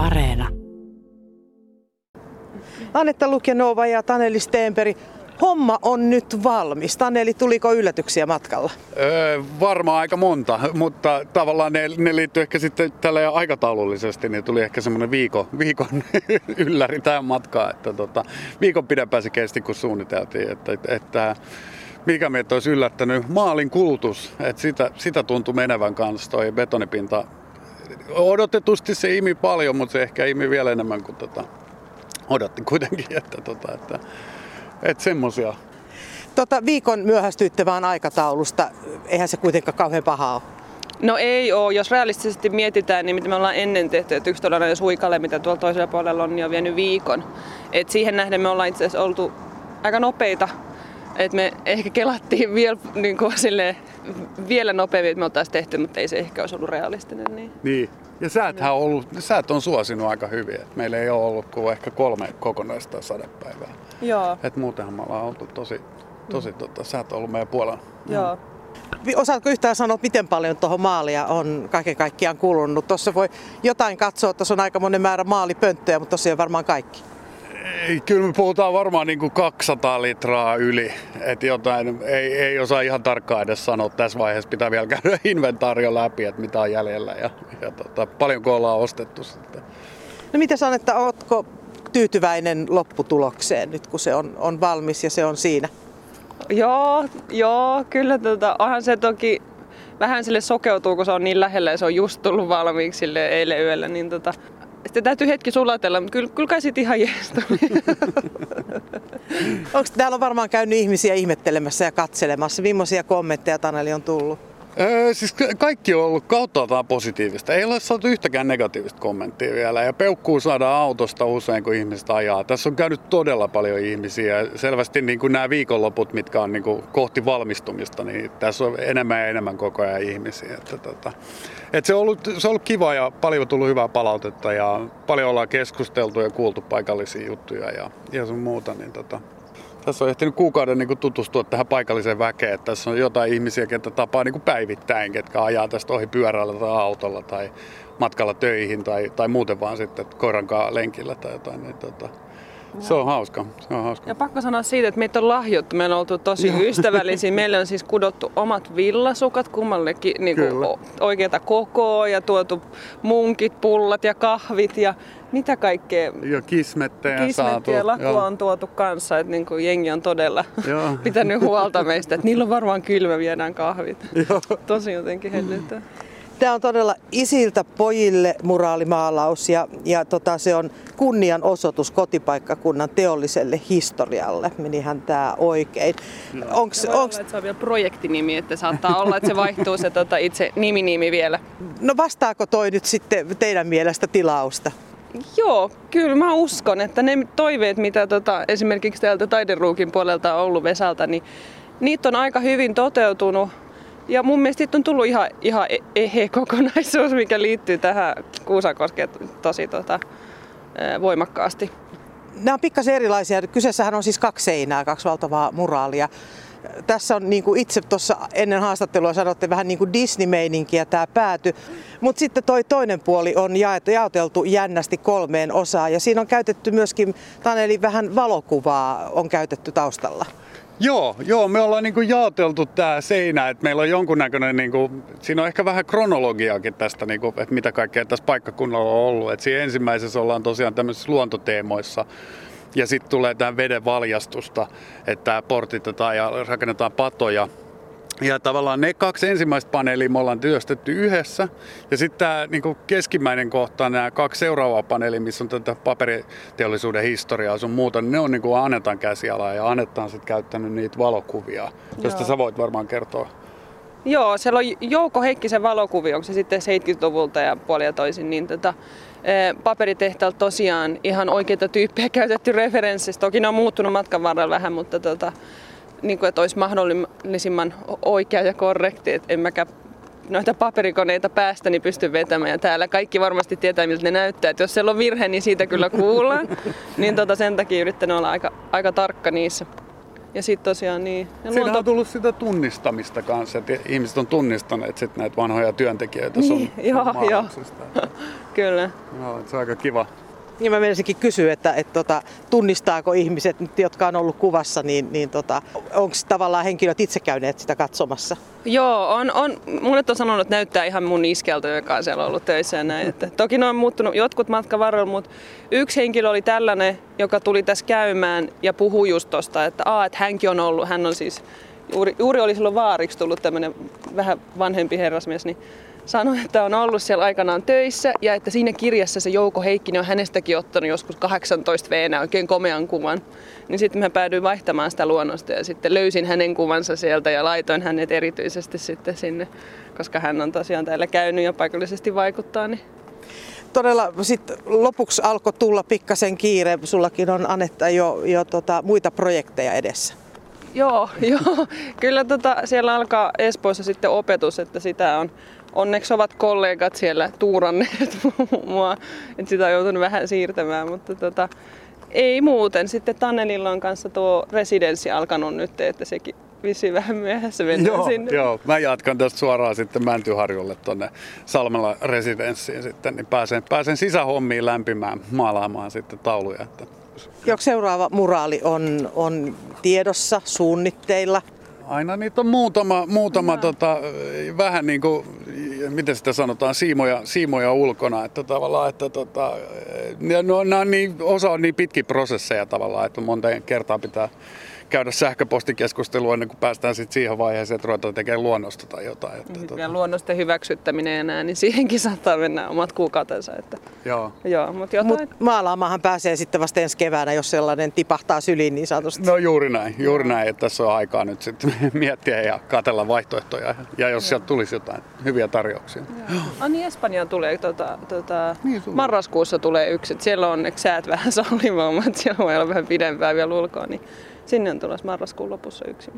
Areena. Anetta Lukjanova ja Taneli Steenperi. Homma on nyt valmis. Taneli, tuliko yllätyksiä matkalla? Öö, varmaan aika monta, mutta tavallaan ne, ne liittyy ehkä sitten tälle aikataulullisesti, niin tuli ehkä semmoinen viikon, viikon ylläri tähän matkaan, että tota, viikon pidempään se kesti kuin suunniteltiin, että, että mikä meitä olisi yllättänyt, maalin kulutus, että sitä, sitä tuntui menevän kanssa toi betonipinta. Odotetusti se imi paljon, mutta se ehkä imi vielä enemmän kuin tota, odotti kuitenkin, että, tota, että, että semmosia. Tota, viikon myöhästyitte vaan aikataulusta. Eihän se kuitenkaan kauhean paha ole. No ei ole. Jos realistisesti mietitään, niin mitä me ollaan ennen tehty, että yksi todellinen suikalle, mitä tuolla toisella puolella on, niin on vienyt viikon. Et siihen nähden me ollaan itse asiassa oltu aika nopeita. Et me ehkä kelattiin vielä, niin kuin silleen, vielä nopeammin, että me oltaisiin tehty, mutta ei se ehkä olisi ollut realistinen. Niin. Niin. Ja säät, on ollut, säät on suosinut aika hyvin. Et meillä ei ole ollut kuin ehkä kolme kokonaista sadepäivää. Joo. Et muutenhan me ollaan oltu tosi, tosi tota, säät on ollut meidän puolella. Joo. Vi- Osaatko yhtään sanoa, miten paljon tuohon maalia on kaiken kaikkiaan kulunut? Tuossa voi jotain katsoa, että on aika monen määrä maalipönttöjä, mutta tosiaan varmaan kaikki. Ei, kyllä me puhutaan varmaan niin kuin 200 litraa yli. Et jotain, ei, ei osaa ihan tarkkaan edes sanoa. Tässä vaiheessa pitää vielä käydä inventaario läpi, että mitä on jäljellä ja, ja tota, paljonko ollaan ostettu sitten. No mitä sanon, että ootko tyytyväinen lopputulokseen nyt, kun se on, on valmis ja se on siinä? Joo, joo, kyllä tota, onhan se toki vähän sille sokeutuu, kun se on niin lähellä ja se on just tullut valmiiksi sille eilen yöllä, niin tota, sitten täytyy hetki sulatella, mutta kyllä, kyllä kai sit ihan jees. Onko täällä on varmaan käynyt ihmisiä ihmettelemässä ja katselemassa? Millaisia kommentteja Taneli on tullut? Öö, siis ka- kaikki on ollut kauttaaltaan positiivista. Ei ole saatu yhtäkään negatiivista kommenttia vielä. Ja peukkuu saadaan autosta usein, kun ihmiset ajaa. Tässä on käynyt todella paljon ihmisiä. Selvästi niin kuin nämä viikonloput, mitkä on niin kuin kohti valmistumista, niin tässä on enemmän ja enemmän koko ajan ihmisiä. Että, tota, että se, on ollut, se on ollut kiva ja paljon on tullut hyvää palautetta ja paljon ollaan keskusteltu ja kuultu paikallisia juttuja ja, ja sun muuta. Niin tota, tässä on ehtinyt kuukauden niin kuin tutustua tähän paikalliseen väkeen. Että tässä on jotain ihmisiä, ketä tapaa niin kuin päivittäin, ketkä ajaa tästä ohi pyörällä tai autolla tai matkalla töihin tai, tai muuten vaan sitten koirankaan lenkillä tai jotain. Niin, tota, se on hauska. Se on hauska. Ja pakko sanoa siitä, että meitä on lahjottu. Me on oltu tosi ystävällisiä. Meille on siis kudottu omat villasukat kummallekin niin kuin oikeata kokoa ja tuotu munkit, pullat ja kahvit ja mitä kaikkea. Ja kismettejä ja lakua Joo. on tuotu kanssa, että niin kuin jengi on todella Joo. pitänyt huolta meistä, että niillä on varmaan kylmä, viedään kahvit. Tosi jotenkin hellyttää. Tämä on todella isiltä pojille muraalimaalaus ja, ja tota, se on kunnianosoitus kotipaikkakunnan teolliselle historialle. Menihän tämä oikein. Onks, Voi olla, onks, että se on vielä projektinimi, että saattaa olla, että se vaihtuu se tota, itse niminimi vielä. no vastaako toi nyt sitten teidän mielestä tilausta? Joo, kyllä mä uskon, että ne toiveet, mitä tota, esimerkiksi täältä Taideruukin puolelta on ollut Vesalta, niin niitä on aika hyvin toteutunut. Ja mun mielestä on tullut ihan, ihan e- ehe kokonaisuus, mikä liittyy tähän Kuusakoskeen tosi tota, voimakkaasti. Nämä on pikkasen erilaisia. Kyseessähän on siis kaksi seinää, kaksi valtavaa muraalia. Tässä on niin kuin itse tuossa ennen haastattelua sanotte vähän niin kuin Disney-meininkiä tämä pääty. Mutta sitten toi toinen puoli on jaoteltu jännästi kolmeen osaan. Ja siinä on käytetty myöskin, Taneli, vähän valokuvaa on käytetty taustalla. Joo, joo, me ollaan niinku jaoteltu tämä seinä, että meillä on jonkunnäköinen, niinku, siinä on ehkä vähän kronologiaakin tästä, niinku, että mitä kaikkea tässä paikkakunnalla on ollut. Et siinä ensimmäisessä ollaan tosiaan tämmöisissä luontoteemoissa ja sitten tulee tämä veden valjastusta, että portitetaan ja rakennetaan patoja. Ja tavallaan ne kaksi ensimmäistä paneelia me ollaan työstetty yhdessä. Ja sitten tämä niin keskimmäinen kohta, nämä kaksi seuraavaa paneelia, missä on tätä paperiteollisuuden historiaa sun muuta, niin ne on niin kuin Anetan käsialaa ja Anetta on sitten käyttänyt niitä valokuvia, josta Joo. sä voit varmaan kertoa. Joo, siellä on Jouko Heikkisen valokuvia, onko se sitten 70-luvulta ja puoli ja toisin, niin tota, eh, paperitehtaalta tosiaan ihan oikeita tyyppejä käytetty referenssistä. Toki ne on muuttunut matkan varrella vähän, mutta tota, niin kuin, että olisi mahdollisimman oikea ja korrekti, että en mäkään noita paperikoneita päästäni pysty vetämään. Ja täällä kaikki varmasti tietää, miltä ne näyttää. Että jos siellä on virhe, niin siitä kyllä kuullaan. niin tota, sen takia yrittänyt olla aika, aika tarkka niissä. Ja sitten tosiaan niin. Ja Siinä on tullut sitä tunnistamista kanssa, että ihmiset on tunnistaneet sit näitä vanhoja työntekijöitä sun, Niin, joo, sun joo. Kyllä. Joo, se on aika kiva. Niin mä menisinkin kysyä, että, että tota, tunnistaako ihmiset, jotka on ollut kuvassa, niin, niin tota, onko tavallaan henkilöt itse käyneet sitä katsomassa? Joo, on, on, monet on sanonut, että näyttää ihan mun iskeltä, joka on siellä ollut töissä ja näin. Että toki ne on muuttunut jotkut matkan varrella, mutta yksi henkilö oli tällainen, joka tuli tässä käymään ja puhui just tosta, että, aa, että hänkin on ollut, hän on siis, juuri, juuri oli silloin vaariksi tullut tämmöinen vähän vanhempi herrasmies, niin sanoi, että on ollut siellä aikanaan töissä ja että siinä kirjassa se Jouko Heikkinen on hänestäkin ottanut joskus 18 v oikein komean kuvan. Niin sitten mä päädyin vaihtamaan sitä luonnosta ja sitten löysin hänen kuvansa sieltä ja laitoin hänet erityisesti sitten sinne, koska hän on tosiaan täällä käynyt ja paikallisesti vaikuttaa. Niin Todella sit lopuksi alkoi tulla pikkasen kiire. Sullakin on Anetta jo, jo tota, muita projekteja edessä. Joo, joo. Kyllä tota, siellä alkaa Espoossa sitten opetus, että sitä on onneksi ovat kollegat siellä tuuranneet mua, että sitä on joutunut vähän siirtämään, mutta tota, ei muuten. Sitten Tannelilla on kanssa tuo residenssi alkanut nyt, että sekin vissiin vähän myöhässä mennään Joo, sinne. joo, mä jatkan tästä suoraan sitten Mäntyharjulle tuonne Salmela residenssiin sitten, niin pääsen, pääsen sisähommiin lämpimään maalaamaan sitten tauluja. Että Jok seuraava muraali on, on tiedossa, suunnitteilla. Aina niitä on muutama, muutama tota, vähän niin kuin, miten sitä sanotaan, siimoja, siimoja ulkona. Että tavallaan, että tota, ne, no, on niin, osa on niin pitkiä prosesseja tavallaan, että monta kertaa pitää käydä sähköpostikeskustelua ennen kuin päästään sit siihen vaiheeseen, että ruvetaan tekemään luonnosta tai jotain. Että, vielä luonnosten hyväksyttäminen ja nää, niin siihenkin saattaa mennä omat kuukautensa. Että, joo. joo, mutta jotain. Mutta maalaamahan pääsee sitten vasta ensi keväänä, jos sellainen tipahtaa syliin niin sanotusti. No juuri näin, juuri näin, että tässä on aikaa nyt sitten miettiä ja katella vaihtoehtoja. Ja jos sieltä tulisi jotain hyviä tarjouksia. Ah niin, Espanjaan tulee tota, tota, Niin, tulee. marraskuussa tulee yksi. Et siellä on onneksi säät vähän sallivammat, siellä voi olla vähän pidempää vielä ulkoa, niin sinne on tulossa marraskuun lopussa yksi.